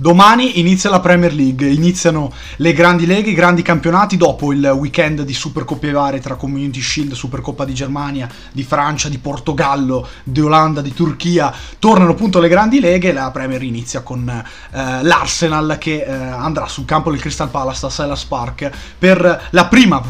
Domani inizia la Premier League, iniziano le grandi leghe, i grandi campionati dopo il weekend di Supercoppe varie tra Community Shield, Supercoppa di Germania, di Francia, di Portogallo, di Olanda, di Turchia. Tornano appunto le grandi leghe e la Premier inizia con eh, l'Arsenal che eh, andrà sul campo del Crystal Palace a Silas Park per la prima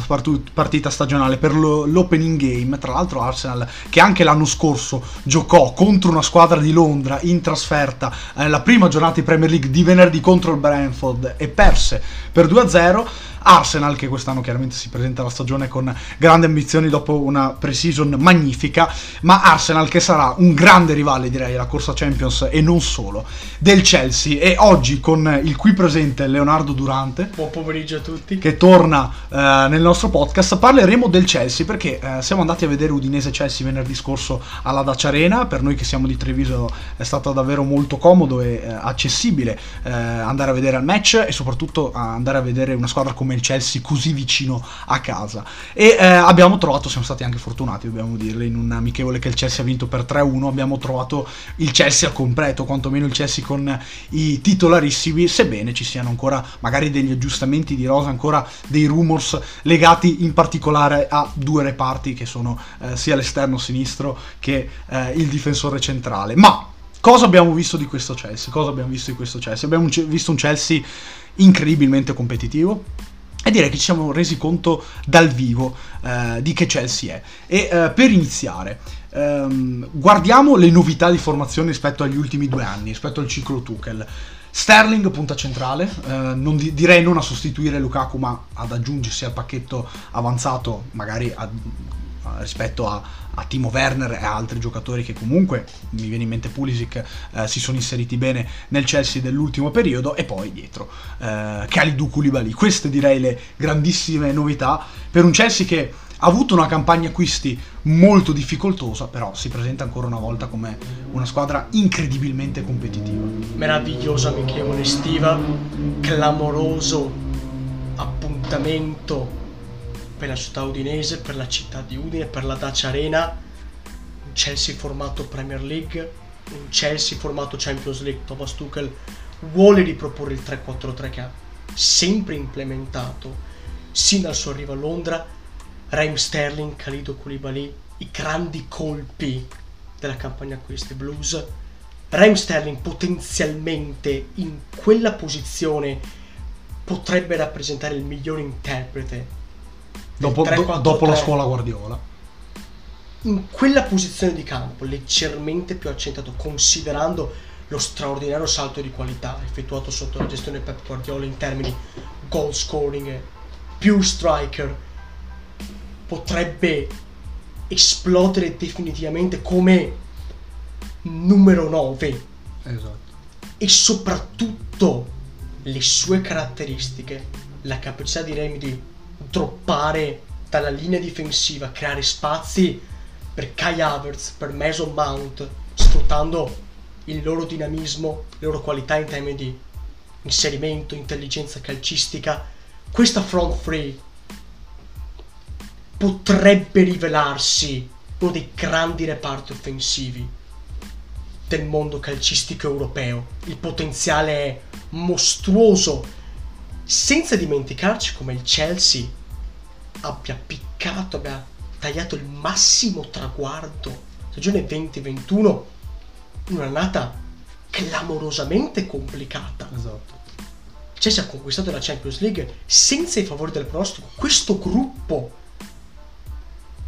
partita stagionale, per l'opening game. Tra l'altro Arsenal che anche l'anno scorso giocò contro una squadra di Londra in trasferta eh, la prima giornata di Premier League di di venerdì contro il Brentford e perse per 2-0 Arsenal che quest'anno chiaramente si presenta alla stagione con grandi ambizioni dopo una pre-season magnifica, ma Arsenal che sarà un grande rivale direi alla corsa Champions e non solo del Chelsea. E oggi con il qui presente Leonardo Durante buon pomeriggio a tutti. che torna eh, nel nostro podcast parleremo del Chelsea perché eh, siamo andati a vedere Udinese Chelsea venerdì scorso alla Dacia Arena. Per noi che siamo di Treviso è stato davvero molto comodo e eh, accessibile eh, andare a vedere il match e soprattutto andare a vedere una squadra come come il Chelsea così vicino a casa. E eh, abbiamo trovato, siamo stati anche fortunati, dobbiamo dirle, in un amichevole che il Chelsea ha vinto per 3-1, abbiamo trovato il Chelsea al completo, quantomeno il Chelsea con i titolarissimi, sebbene ci siano ancora magari degli aggiustamenti di rosa, ancora dei rumors legati in particolare a due reparti che sono eh, sia l'esterno sinistro che eh, il difensore centrale. Ma Cosa abbiamo visto di questo Chelsea? Cosa abbiamo visto di questo Chelsea? Abbiamo visto un Chelsea incredibilmente competitivo, e direi che ci siamo resi conto dal vivo eh, di che Chelsea è. E eh, per iniziare, ehm, guardiamo le novità di formazione rispetto agli ultimi due anni, rispetto al ciclo Tuchel. Sterling punta centrale, eh, non di- direi non a sostituire Lukaku ma ad aggiungersi al pacchetto avanzato magari a, rispetto a, a Timo Werner e altri giocatori che comunque, mi viene in mente Pulisic, eh, si sono inseriti bene nel Chelsea dell'ultimo periodo e poi dietro eh, Kalidou Koulibaly. Queste direi le grandissime novità per un Chelsea che ha avuto una campagna acquisti molto difficoltosa, però si presenta ancora una volta come una squadra incredibilmente competitiva. Meravigliosa amichevole estiva, clamoroso appuntamento per la città udinese, per la città di Udine, per la Dacia Arena, un Chelsea formato Premier League, un Chelsea formato Champions League. Thomas Tuchel vuole riproporre il 3-4-3 che ha sempre implementato sin dal suo arrivo a Londra. Raheem Sterling, Khalido Koulibaly, i grandi colpi della campagna acquisti blues. Raheem Sterling potenzialmente in quella posizione potrebbe rappresentare il migliore interprete dopo, 3, 4, dopo la scuola Guardiola. In quella posizione di campo, leggermente più accentuato, considerando lo straordinario salto di qualità effettuato sotto la gestione Pep Guardiola in termini goal scoring, più striker, potrebbe esplodere definitivamente come numero 9. Esatto. E soprattutto le sue caratteristiche, la capacità di Remy di droppare dalla linea difensiva, creare spazi per Kai Havertz, per Mason Mount, sfruttando il loro dinamismo, le loro qualità in termini di inserimento, intelligenza calcistica. Questa front three potrebbe rivelarsi uno dei grandi reparti offensivi del mondo calcistico europeo. Il potenziale è mostruoso senza dimenticarci come il Chelsea abbia piccato, abbia tagliato il massimo traguardo stagione 2021 in un'annata clamorosamente complicata. Esatto. Chelsea ha conquistato la Champions League senza i favori del pronostico. Questo gruppo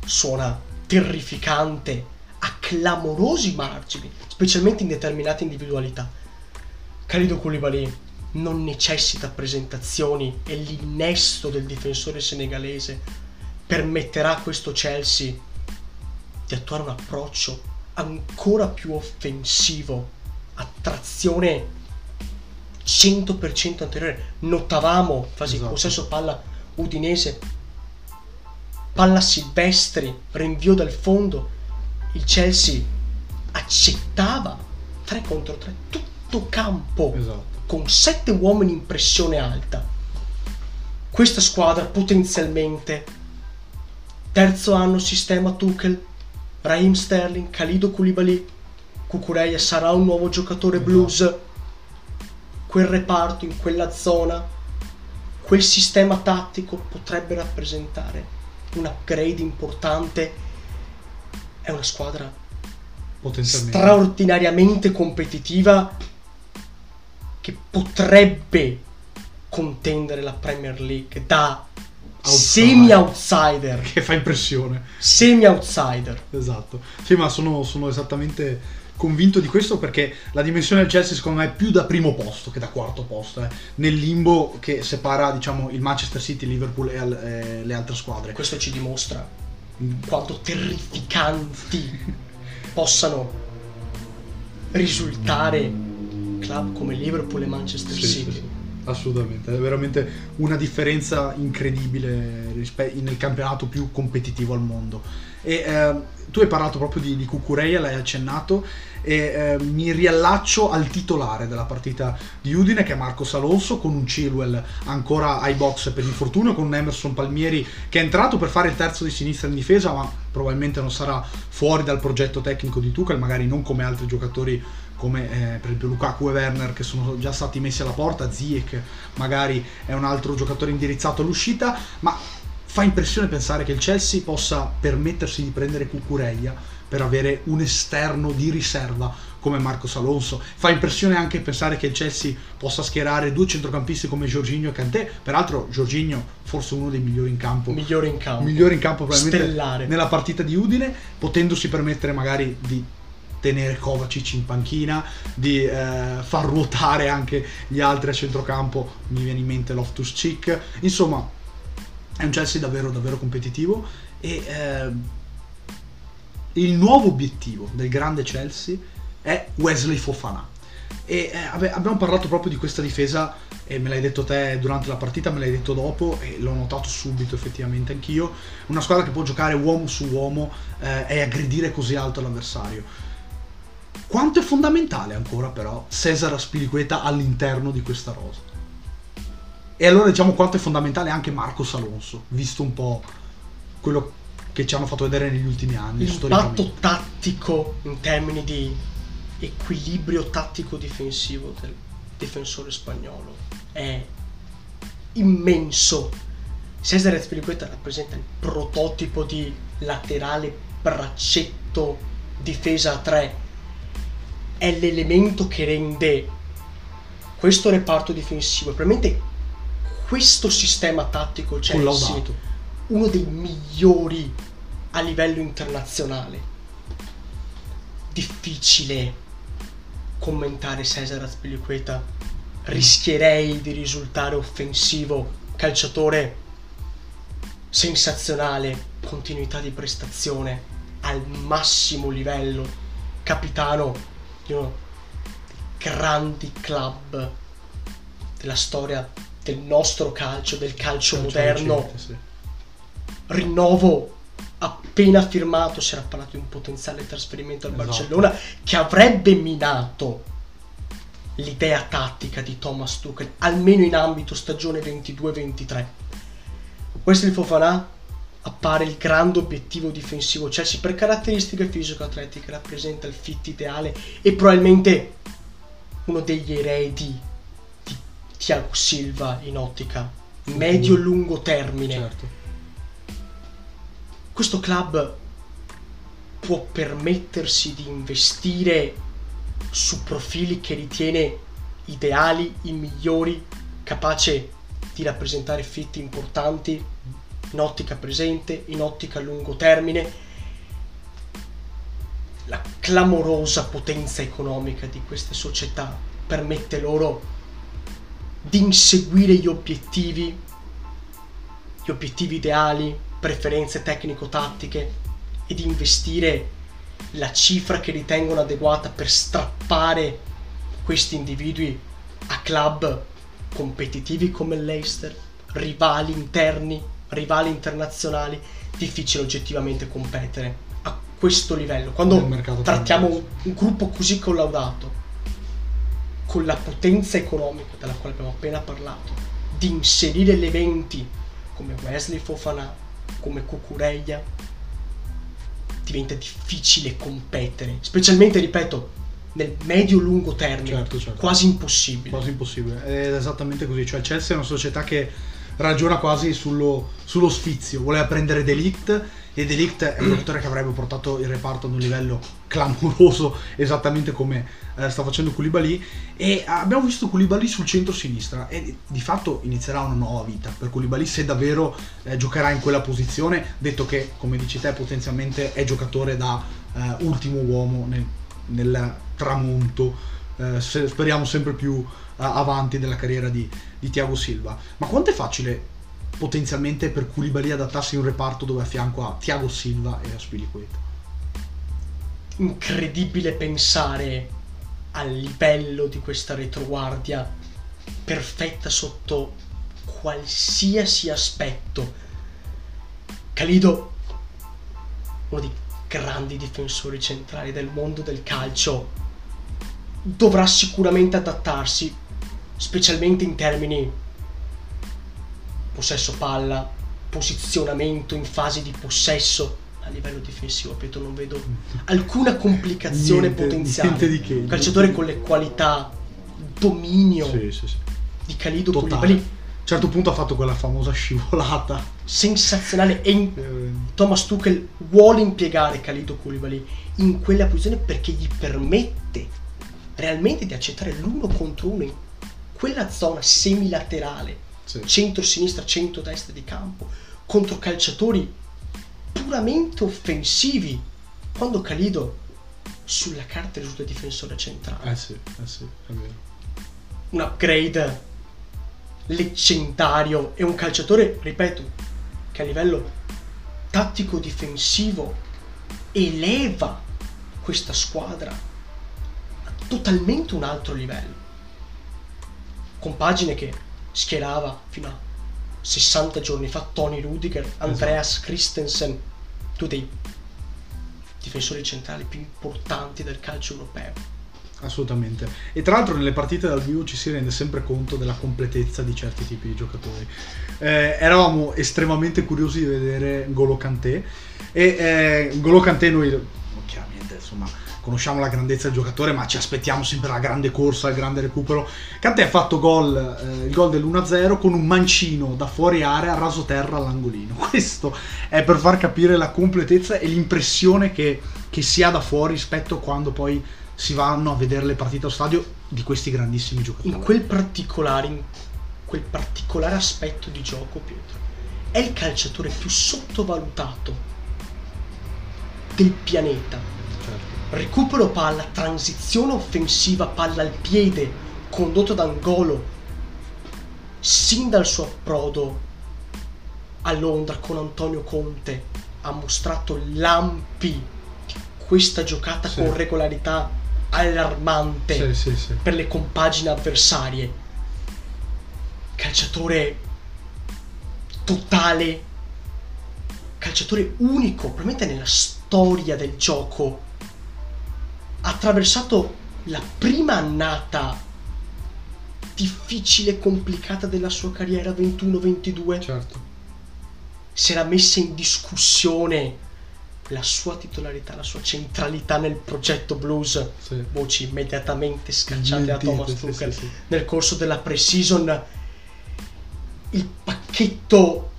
suona terrificante a clamorosi margini, specialmente in determinate individualità. Calido Koulibaly non necessita presentazioni e l'innesto del difensore senegalese permetterà a questo Chelsea di attuare un approccio ancora più offensivo, a trazione 100% anteriore. Notavamo, fasi esatto. possesso palla udinese, palla silvestri, rinvio dal fondo, il Chelsea accettava 3 contro 3 tutto campo. Esatto con 7 uomini in pressione alta. Questa squadra potenzialmente terzo anno sistema Tuchel, Raheem Sterling, Khalido Koulibaly, Kukureya sarà un nuovo giocatore blues. quel reparto, in quella zona, quel sistema tattico potrebbe rappresentare un upgrade importante. È una squadra straordinariamente competitiva che potrebbe contendere la Premier League da semi-outsider. Che fa impressione. Semi-outsider. Esatto. Sì, ma sono, sono esattamente convinto di questo perché la dimensione del Chelsea secondo me è più da primo posto che da quarto posto, eh, nel limbo che separa diciamo, il Manchester City, il Liverpool e al, eh, le altre squadre. Questo ci dimostra quanto terrificanti possano risultare club come Liverpool e Manchester sì, City. Sì, sì. Assolutamente, è veramente una differenza incredibile nel campionato più competitivo al mondo. E eh, tu hai parlato proprio di, di Cucureia, l'hai accennato, e eh, mi riallaccio al titolare della partita di Udine che è Marco Salonso con un Chilwell ancora ai box per infortunio, con un Emerson Palmieri che è entrato per fare il terzo di sinistra in difesa, ma probabilmente non sarà fuori dal progetto tecnico di Tuchel, magari non come altri giocatori come eh, per esempio Lukaku e Werner che sono già stati messi alla porta, Ziyech magari è un altro giocatore indirizzato all'uscita, ma fa impressione pensare che il Chelsea possa permettersi di prendere Cucureia per avere un esterno di riserva come Marcos Alonso. Fa impressione anche pensare che il Chelsea possa schierare due centrocampisti come Jorginho e Kanté. Peraltro Jorginho forse uno dei migliori in campo. Migliore in campo. Migliore in campo probabilmente Stellare. nella partita di Udine, potendosi permettere magari di tenere Kovacic in panchina, di eh, far ruotare anche gli altri a centrocampo, mi viene in mente Loftus Cheek. Insomma, è un Chelsea davvero davvero competitivo e eh, il nuovo obiettivo del grande Chelsea è Wesley Fofana. E eh, abbiamo parlato proprio di questa difesa e me l'hai detto te durante la partita, me l'hai detto dopo e l'ho notato subito effettivamente anch'io. Una squadra che può giocare uomo su uomo eh, e aggredire così alto l'avversario. Quanto è fondamentale ancora però Cesar Aspilicueta all'interno di questa rosa? E allora diciamo quanto è fondamentale anche Marcos Alonso, visto un po' quello che ci hanno fatto vedere negli ultimi anni. L'impatto tattico in termini di equilibrio tattico difensivo del difensore spagnolo è immenso. Cesare Azpilicueta rappresenta il prototipo di laterale braccetto difesa a 3 è l'elemento che rende questo reparto difensivo, probabilmente questo sistema tattico Chelsea uno dei migliori a livello internazionale. Difficile commentare Cesar Azpilicueta. Rischierei di risultare offensivo. Calciatore sensazionale, continuità di prestazione al massimo livello, capitano di uno dei grandi club della storia del nostro calcio, del calcio, calcio moderno. Recente, sì. Rinnovo appena firmato, si era parlato di un potenziale trasferimento al esatto. Barcellona che avrebbe minato l'idea tattica di Thomas Tuchel, almeno in ambito stagione 22-23. Questo è il Fofana appare il grande obiettivo difensivo Chelsea per caratteristiche fisico-atletiche rappresenta il fit ideale e probabilmente uno degli eredi di Thiago Silva in ottica medio-lungo termine certo. questo club può permettersi di investire su profili che ritiene ideali, i migliori, capace di rappresentare fit importanti in ottica presente, in ottica a lungo termine. La clamorosa potenza economica di queste società permette loro di inseguire gli obiettivi, gli obiettivi ideali, preferenze tecnico-tattiche e di investire la cifra che ritengono adeguata per strappare questi individui a club competitivi come l'Eister, rivali interni rivali internazionali, difficile oggettivamente competere a questo livello. Quando trattiamo un, un gruppo così collaudato, con la potenza economica della quale abbiamo appena parlato, di inserire elementi come Wesley Fofana, come Cucureia, diventa difficile competere, specialmente, ripeto, nel medio-lungo termine, Certo, certo. quasi impossibile. Quasi impossibile. È esattamente così. Cioè, Chelsea è una società che ragiona quasi sullo, sullo sfizio. Voleva prendere Delict e Delict è un giocatore che avrebbe portato il reparto ad un livello clamoroso, esattamente come eh, sta facendo Koulibaly. E abbiamo visto Koulibaly sul centro-sinistra e di fatto inizierà una nuova vita per Koulibaly se davvero eh, giocherà in quella posizione, detto che, come dici te, potenzialmente è giocatore da eh, ultimo uomo nel, nel tramonto eh, se- speriamo sempre più eh, avanti della carriera di, di Thiago Silva. Ma quanto è facile potenzialmente per Koulibaly adattarsi in un reparto dove a fianco ha Thiago Silva e Aspilicueta? incredibile pensare al livello di questa retroguardia perfetta sotto qualsiasi aspetto. Calido, uno dei grandi difensori centrali del mondo del calcio, dovrà sicuramente adattarsi, specialmente in termini possesso palla, posizionamento in fase di possesso. A livello difensivo, Pietro, non vedo alcuna complicazione Niente- potenziale. niente di che, Un niente calciatore di con le qualità, dominio Sì, sì, sì. di Calido Totale. A un certo punto ha fatto quella famosa scivolata. sensazionale. E in- Eh, Thomas Tuchel vuole impiegare Kalido Koulibaly in quella posizione perché gli permette realmente di accettare l'uno contro uno in quella zona semilaterale, sì. centro-sinistra, centro-destra di campo, contro calciatori puramente offensivi, quando Calido sulla carta risulta difensore centrale. Eh sì, eh sì, è vero. un upgrade leggendario e un calciatore, ripeto, che a livello tattico difensivo eleva questa squadra totalmente un altro livello. Compagine che schierava fino a 60 giorni fa Tony Rudiger, Andreas Christensen, due dei difensori centrali più importanti del calcio europeo. Assolutamente. E tra l'altro nelle partite dal vivo ci si rende sempre conto della completezza di certi tipi di giocatori. Eh, eravamo estremamente curiosi di vedere Golo Kanté e eh, Golo Kanté noi chiaramente insomma conosciamo la grandezza del giocatore ma ci aspettiamo sempre la grande corsa, il grande recupero. Kanté ha fatto gol, eh, il gol dell'1-0 con un mancino da fuori area raso terra all'angolino. Questo è per far capire la completezza e l'impressione che, che si ha da fuori rispetto a quando poi si vanno a vedere le partite allo stadio di questi grandissimi giocatori. in quel particolare, in quel particolare aspetto di gioco, Pietro, è il calciatore più sottovalutato del pianeta. Certo. Recupero palla, transizione offensiva, palla al piede, condotto da Angolo, sin dal suo approdo a Londra con Antonio Conte, ha mostrato lampi questa giocata Sì. con regolarità allarmante Sì, sì, per le compagini avversarie. Calciatore totale, calciatore unico, probabilmente nella storia del gioco. Ha attraversato la prima annata difficile e complicata della sua carriera 21-22 Certo. si era messa in discussione la sua titolarità, la sua centralità nel progetto blues, Sì. voci immediatamente scacciate da Thomas sì, Tuchel sì, sì. nel corso della pre-season. Il pacchetto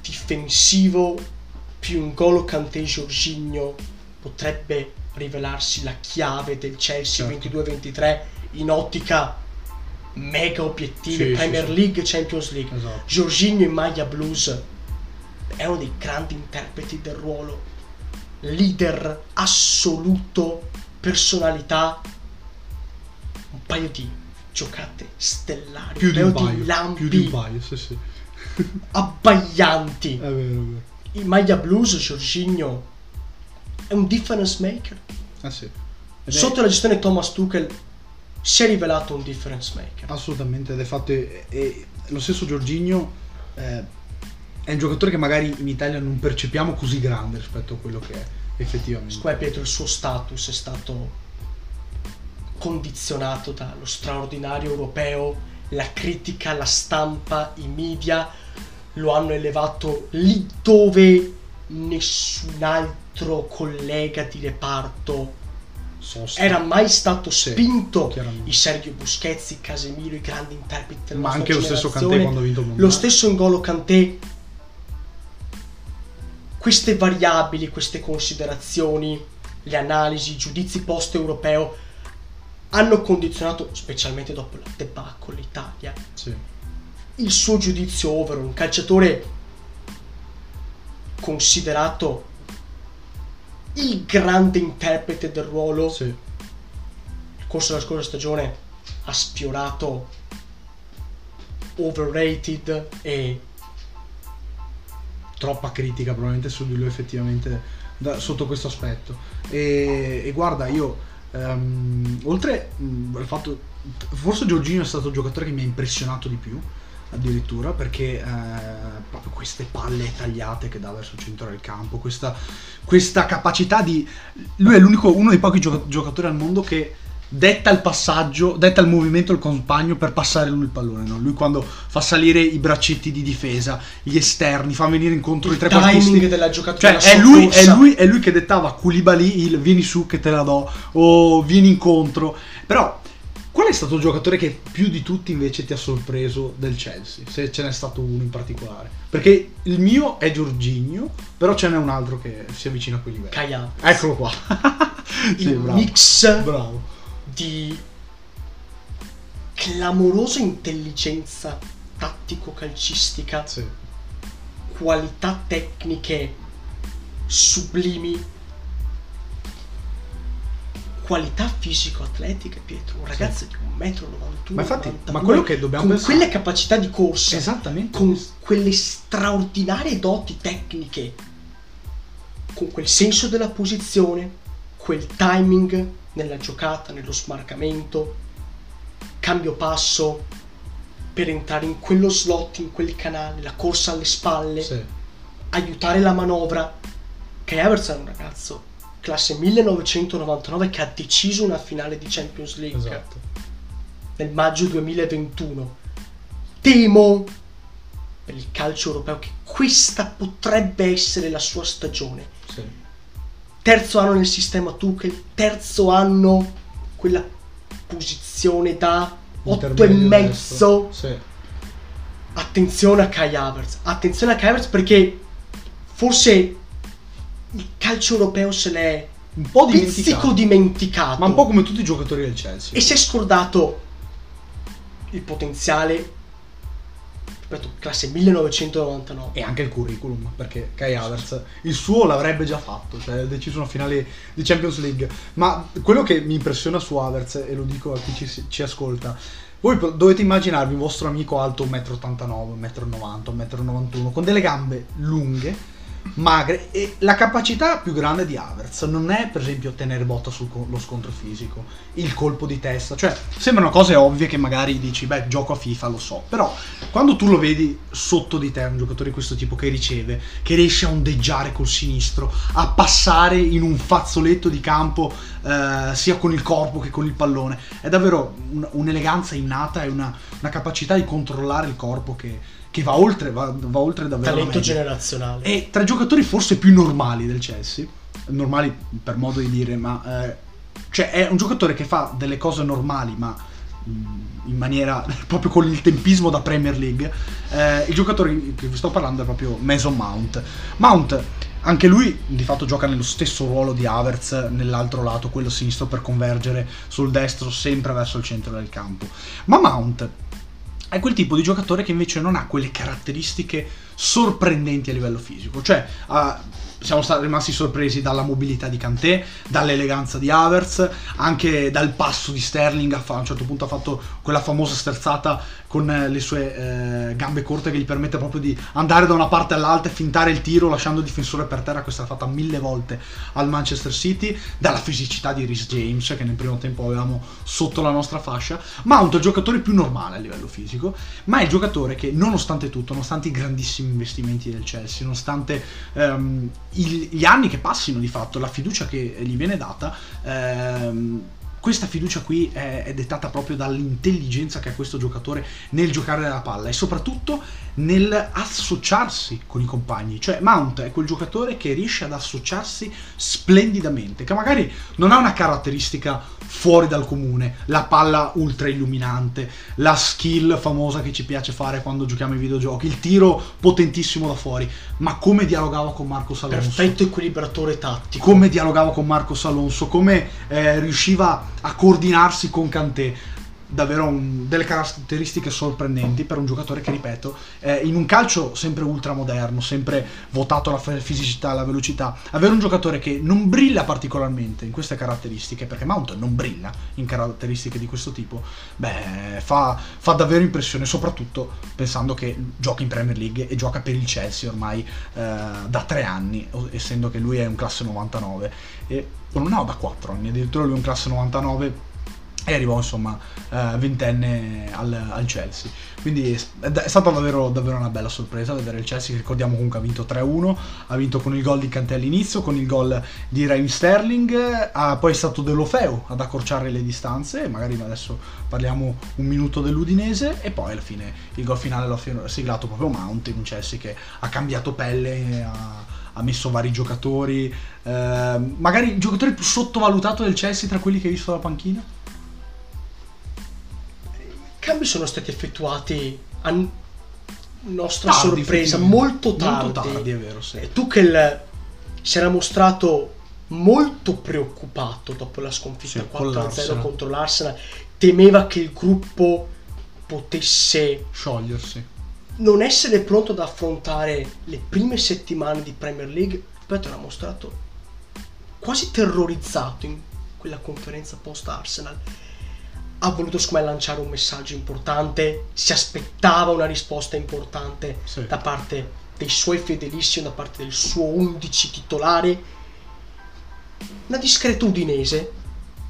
difensivo più un golo Kanté Jorginho potrebbe rivelarsi la chiave del Chelsea Certo. 22-23 in ottica mega obiettivi, Sì, Premier sì. League, Champions League. Esatto. Jorginho in maglia blues è uno dei grandi interpreti del ruolo, leader assoluto, personalità, un paio di giocate stellari, Più di un paio. di lampi Più di un paio, sì, sì. abbaglianti. È vero, è vero. In maglia blues Jorginho è un difference maker. Ah sì. Ed è- Sotto la gestione Thomas Tuchel si è rivelato un difference maker. Assolutamente, ed è fatto. E, e lo stesso Giorginio eh, è un giocatore che magari in Italia non percepiamo così grande rispetto a quello che è effettivamente. Me Pietro il suo status è stato condizionato dallo straordinario europeo, la critica, la stampa, i media lo hanno elevato lì dove nessun altro collega di reparto era mai stato Sì, spinto. i Sergio Busquets, i Casemiro, i grandi interpreti della Ma anche lo stesso Kanté quando ha vinto il mondiale. lo stesso N'Golo Kanté. Queste variabili, queste considerazioni, le analisi, i giudizi post-europeo hanno condizionato, specialmente dopo la debacle l'Italia, Sì. Il suo giudizio over, un calciatore considerato il grande interprete del ruolo. Sì. Nel corso della scorsa stagione ha sfiorato overrated e troppa critica probabilmente su di lui effettivamente da- sotto questo aspetto e, e guarda io ehm, oltre al fatto forse Giorgino è stato il giocatore che mi ha impressionato di più addirittura perché eh, proprio queste palle tagliate che dà verso il centro del campo questa, questa capacità di lui è l'unico uno dei pochi gioca- giocatori al mondo che detta il passaggio, detta il movimento al compagno per passare lui il pallone. no? Lui quando fa salire i braccetti di difesa, gli esterni, fa venire incontro i il trequartisti. timing della giocata Cioè, è lui, è, lui, è lui che dettava a Koulibaly il vieni su che te la do o vieni incontro. Però, qual è stato il giocatore che più di tutti invece ti ha sorpreso del Chelsea? Se ce n'è stato uno in particolare. Perché il mio è Giorginio, però ce n'è un altro che si avvicina a quei livelli. Havertz. Eccolo qua. sì, il bravo. mix Bravo. di clamorosa intelligenza tattico-calcistica, Sì. qualità tecniche sublimi, qualità fisico-atletiche, Pietro. Un ragazzo di 1,91 m. Ma infatti, ma quello che dobbiamo con pensare- quelle capacità di corsa, Esattamente. con quelle straordinarie doti tecniche, con quel senso della posizione, quel timing nella giocata, nello smarcamento, cambio passo per entrare in quello slot, in quel canale, la corsa alle spalle, Sì. aiutare la manovra. Kai Havertz è un ragazzo classe 1999 che ha deciso una finale di Champions League Esatto. nel maggio 2021. Temo per il calcio europeo che questa potrebbe essere la sua stagione. Sì. Terzo anno nel sistema Tuchel, terzo anno quella posizione da 8 e mezzo. Sì. Attenzione a Kai Havertz, attenzione a Kai Havertz perché forse il calcio europeo se l'è Un po' dimenticato. dimenticato. Ma un po' come tutti i giocatori del Chelsea. E si è scordato il potenziale, ripeto, classe 1999. E anche il curriculum, perché Kai Havertz il suo l'avrebbe già fatto, cioè ha deciso una finale di Champions League. Ma quello che mi impressiona su Havertz, e lo dico a chi ci, ci ascolta, voi dovete immaginarvi il vostro amico alto 1,89 m, 1,90 m, 1,91 m, con delle gambe lunghe, magre, e la capacità più grande di Havertz non è per esempio tenere botta sullo scontro fisico, il colpo di testa, cioè sembrano cose ovvie che magari dici, beh, gioco a FIFA, lo so, però quando tu lo vedi sotto di te, un giocatore di questo tipo che riceve, che riesce a ondeggiare col sinistro, a passare in un fazzoletto di campo eh, sia con il corpo che con il pallone, è davvero un- un'eleganza innata e una, una capacità di controllare il corpo che, che va oltre, va, va oltre davvero. Talento generazionale. E tra i giocatori forse più normali del Chelsea, normali per modo di dire, ma eh, cioè è un giocatore che fa delle cose normali, ma mh, in maniera proprio con il tempismo da Premier League. eh, il giocatore cui vi sto parlando è proprio Mason Mount. Mount anche lui di fatto gioca nello stesso ruolo di Havertz nell'altro lato, quello sinistro per convergere sul destro sempre verso il centro del campo. Ma Mount è quel tipo di giocatore che invece non ha quelle caratteristiche sorprendenti a livello fisico. Cioè, ah, siamo stati rimasti sorpresi dalla mobilità di Kanté, dall'eleganza di Havertz, anche dal passo di Sterling. A un certo punto ha fatto quella famosa sterzata con eh, le sue eh, gambe corte che gli permette proprio di andare da una parte all'altra e fintare il tiro lasciando il difensore per terra. Questa l'ha fatta mille volte al Manchester City. Dalla fisicità di Rhys James, che nel primo tempo avevamo sotto la nostra fascia. Mount è il giocatore più normale a livello fisico, ma è il giocatore che, nonostante tutto, nonostante i grandissimi investimenti del Chelsea, nonostante ehm, il- gli anni che passino di fatto, la fiducia che gli viene data, ehm, questa fiducia qui è, è dettata proprio dall'intelligenza che ha questo giocatore nel giocare la palla e soprattutto nel associarsi con i compagni. Cioè Mount è quel giocatore che riesce ad associarsi splendidamente, che magari non ha una caratteristica fuori dal comune, la palla ultra illuminante, la skill famosa che ci piace fare quando giochiamo ai videogiochi, il tiro potentissimo da fuori, ma come dialogava con Marco Alonso. Perfetto equilibratore tattico. Come dialogava con Marco Alonso, come eh, riusciva a coordinarsi con Cantè davvero un, delle caratteristiche sorprendenti per un giocatore che, ripeto, eh, in un calcio sempre ultramoderno, sempre votato alla fisicità, alla velocità, avere un giocatore che non brilla particolarmente in queste caratteristiche, perché Mount non brilla in caratteristiche di questo tipo, beh, fa, fa davvero impressione, soprattutto pensando che gioca in Premier League e gioca per il Chelsea ormai eh, da tre anni, essendo che lui è un classe 99, e, no, da quattro anni, addirittura lui è un classe 99 e arrivò insomma eh, ventenne al, al, Chelsea. Quindi è, stata davvero, davvero, una bella sorpresa vedere il Chelsea ricordiamo comunque ha vinto 3-1 ha vinto con il gol di Cantè all'inizio con il gol di Raheem Sterling. Ha poi è stato Delofeu ad accorciare le distanze. Magari adesso parliamo un minuto dell'Udinese. E poi alla fine il gol finale l'ha siglato proprio Mount un Chelsea che ha cambiato pelle ha ha messo vari giocatori, eh, magari il giocatore più sottovalutato del Chelsea tra quelli che hai visto dalla panchina? Cambi sono stati effettuati a nostra tardi, sorpresa molto tardi. Molto tardi, è vero, sì. Tuchel si era mostrato molto preoccupato dopo la sconfitta sì, 4-0 contro l'Arsenal, temeva che il gruppo potesse sciogliersi. Non essere pronto ad affrontare le prime settimane di Premier League, ripeto, era mostrato quasi terrorizzato in quella conferenza post Arsenal ha voluto secondo me lanciare un messaggio importante, si aspettava una risposta importante sì. da parte dei suoi fedelissimi, da parte del suo 11 titolare. Una discreta udinese,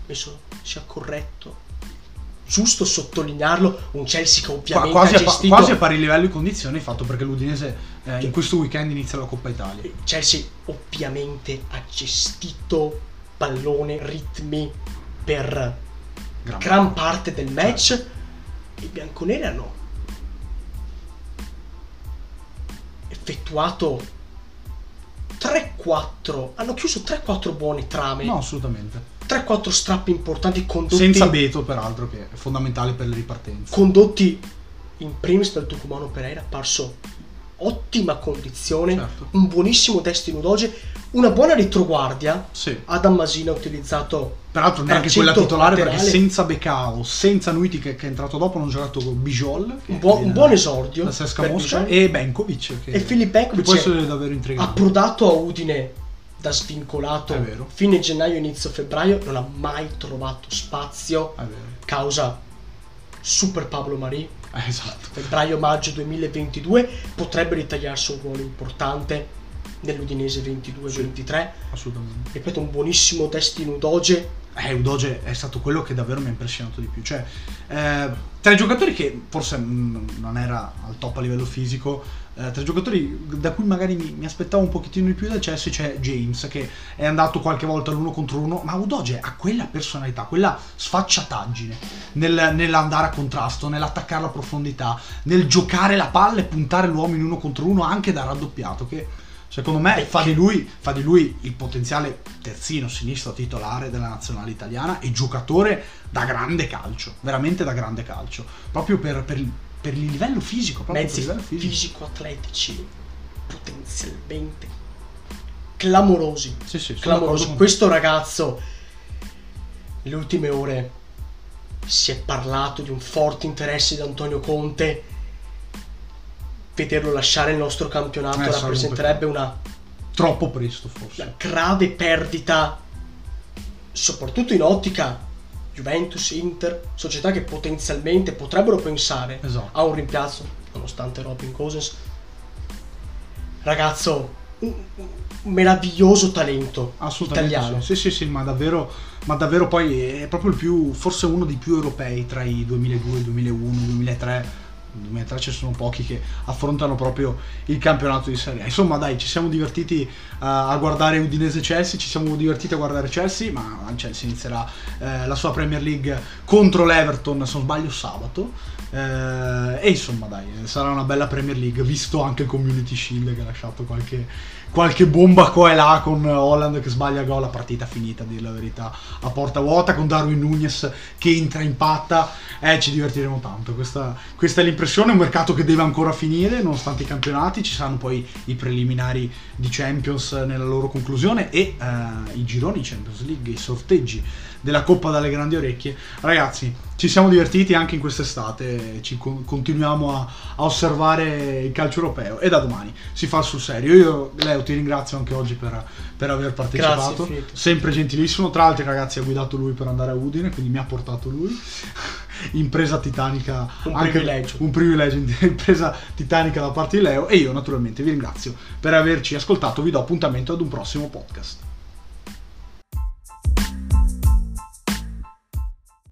penso sia corretto, giusto sottolinearlo, un Chelsea che ovviamente quasi, ha gestito... a, quasi a pari livello di condizioni fatto perché l'Udinese eh, in questo weekend inizia la Coppa Italia. Chelsea ovviamente ha gestito pallone, ritmi per gran, gran parte. del match certo. i bianconeri hanno effettuato 3-4 hanno chiuso 3-4 buone trame. No assolutamente. 3-4 strappi importanti condotti senza Beto peraltro che è fondamentale per le ripartenze. condotti in primis dal Tucumano Pereira apparso ottima condizione certo. un buonissimo destino doge una buona retroguardia. Sì. Adam Masina ha utilizzato. Peraltro neanche quella titolare laterale. perché senza Becao, senza Nuiti che, che, è entrato dopo, non ha giocato con Bijol. Un, buo, un buon esordio. La Sesca Mosca e Benkovic. Che, e Filip Benkovic può essere davvero intrigante. Approdato a Udine da svincolato fine gennaio, inizio febbraio, non ha mai trovato spazio. Causa Super Pablo Marie. Eh, esatto. Febbraio-maggio 2022 potrebbe ritagliarsi un ruolo importante nell'Udinese 22-23. assolutamente. Ripeto, un buonissimo destino Udoge. Eh, Udoge è stato quello che davvero mi ha impressionato di più. Cioè, eh, tra i giocatori che forse mh, mm, non era al top a livello fisico, eh, tra i giocatori da cui magari mi, mi, aspettavo un pochettino di più del Chelsea c'è James che è andato qualche volta all'uno contro uno, ma Udoge ha quella personalità, quella sfacciataggine nel, nell'andare a contrasto, nell'attaccare la profondità, nel giocare la palla e puntare l'uomo in uno contro uno anche da raddoppiato. Che Secondo me fa di, lui, fa di lui il potenziale terzino sinistro titolare della nazionale italiana e giocatore da grande calcio, veramente da grande calcio, proprio per, per, per il livello fisico. Mezzi livello fisico. fisico-atletici potenzialmente clamorosi. Sì, sì, clamorosi. Questo ragazzo, nelle ultime ore, si è parlato di un forte interesse di Antonio Conte vederlo lasciare il nostro campionato eh, rappresenterebbe una troppo presto forse una grave perdita soprattutto in ottica Juventus, Inter, società che potenzialmente potrebbero pensare esatto. a un rimpiazzo nonostante Robin Cousins ragazzo un, meraviglioso talento italiano sì. sì sì sì ma davvero ma davvero poi è proprio il più forse uno dei più europei tra i 2002 2001 2003 mentre ci sono pochi che affrontano proprio il campionato di Serie A. Insomma, dai, ci siamo divertiti uh, a guardare Udinese Chelsea, ci siamo divertiti a guardare Chelsea, ma Chelsea inizierà uh, la sua Premier League contro l'Everton, se non sbaglio, sabato. Uh, e insomma, dai, sarà una bella Premier League, visto anche il Community Shield che ha lasciato qualche qualche bomba qua e là con Holland che sbaglia gol, la partita finita, a dire la verità, a porta vuota con Darwin Nunes che entra in patta, eh, ci divertiremo tanto. Questa, questa, è l'impressione, un mercato che deve ancora finire, nonostante i campionati, ci saranno poi i preliminari di Champions nella loro conclusione e eh, i gironi Champions League, i sorteggi della Coppa dalle grandi orecchie. Ragazzi, ci siamo divertiti anche in quest'estate, ci co- continuiamo a, a, osservare il calcio europeo e da domani si fa sul serio. Io, Leo, ti ringrazio anche oggi per, per aver partecipato, Grazie, sempre gentilissimo. Tra l'altro, ragazzi, ha guidato lui per andare a Udine, quindi mi ha portato lui. impresa titanica, un anche privilegio. un privilegio, impresa titanica da parte di Leo e io naturalmente vi ringrazio per averci ascoltato, vi do appuntamento ad un prossimo podcast.